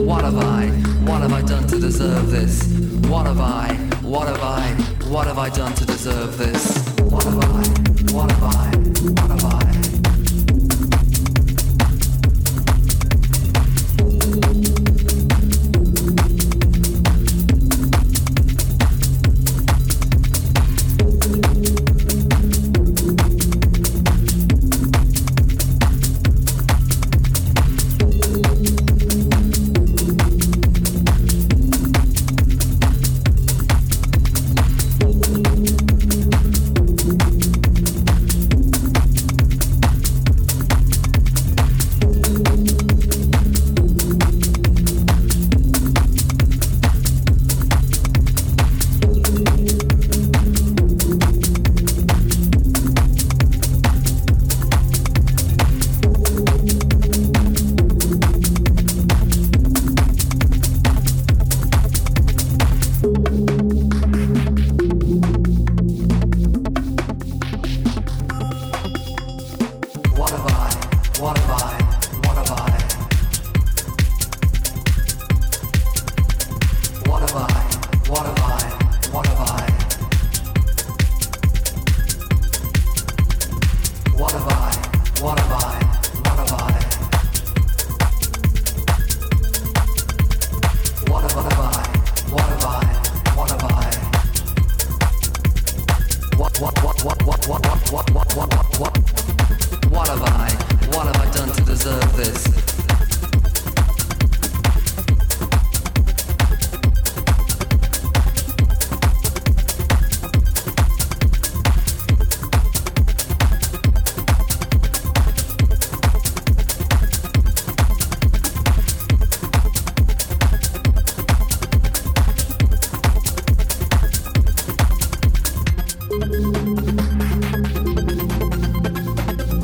What have I? What have I done to deserve this? What have I? What have I? What have I done to deserve this? What have I? What have I? What have I?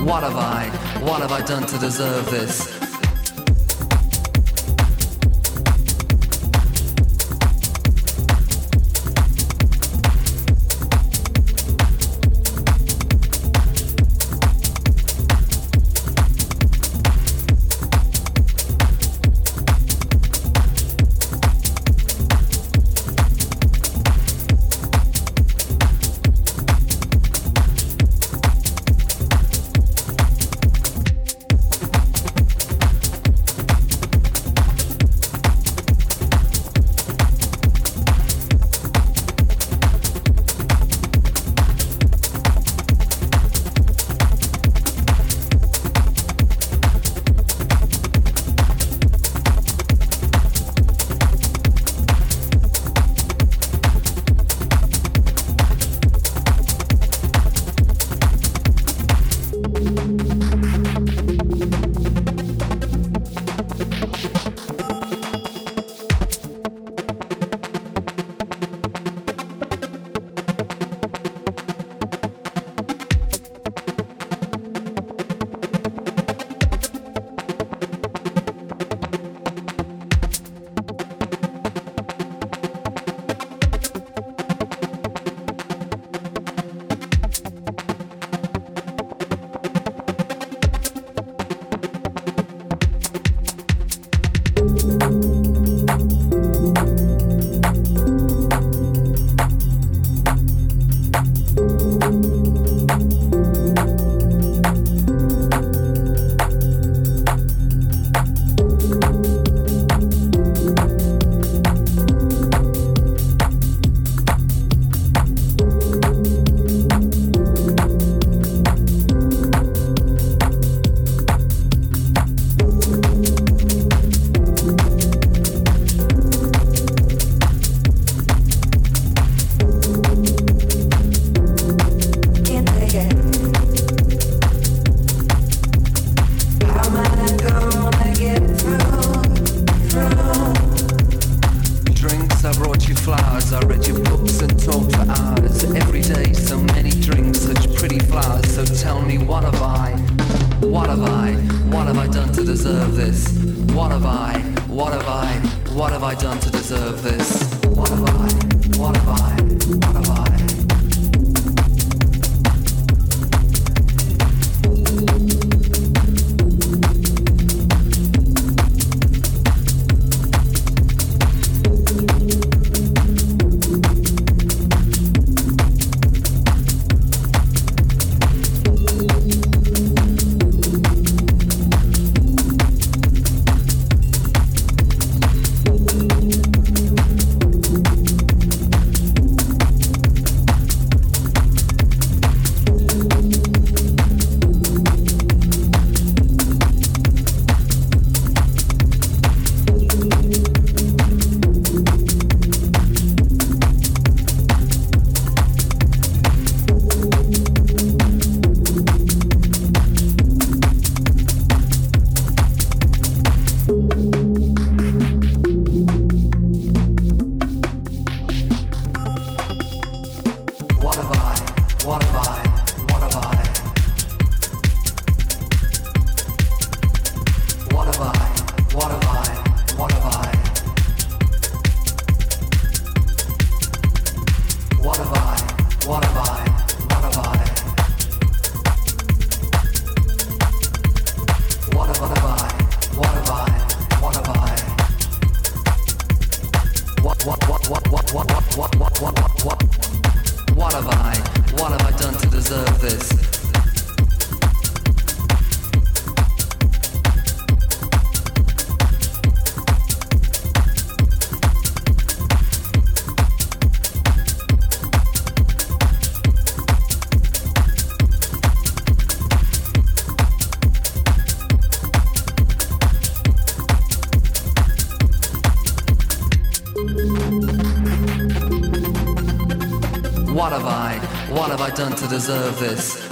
What have I? What have I done to deserve this? Deserve this? What have I? What have I? What have I done to deserve this? What have I? What have I? What have I? what a vibe, what a vibe. What have I, what have I done to deserve this?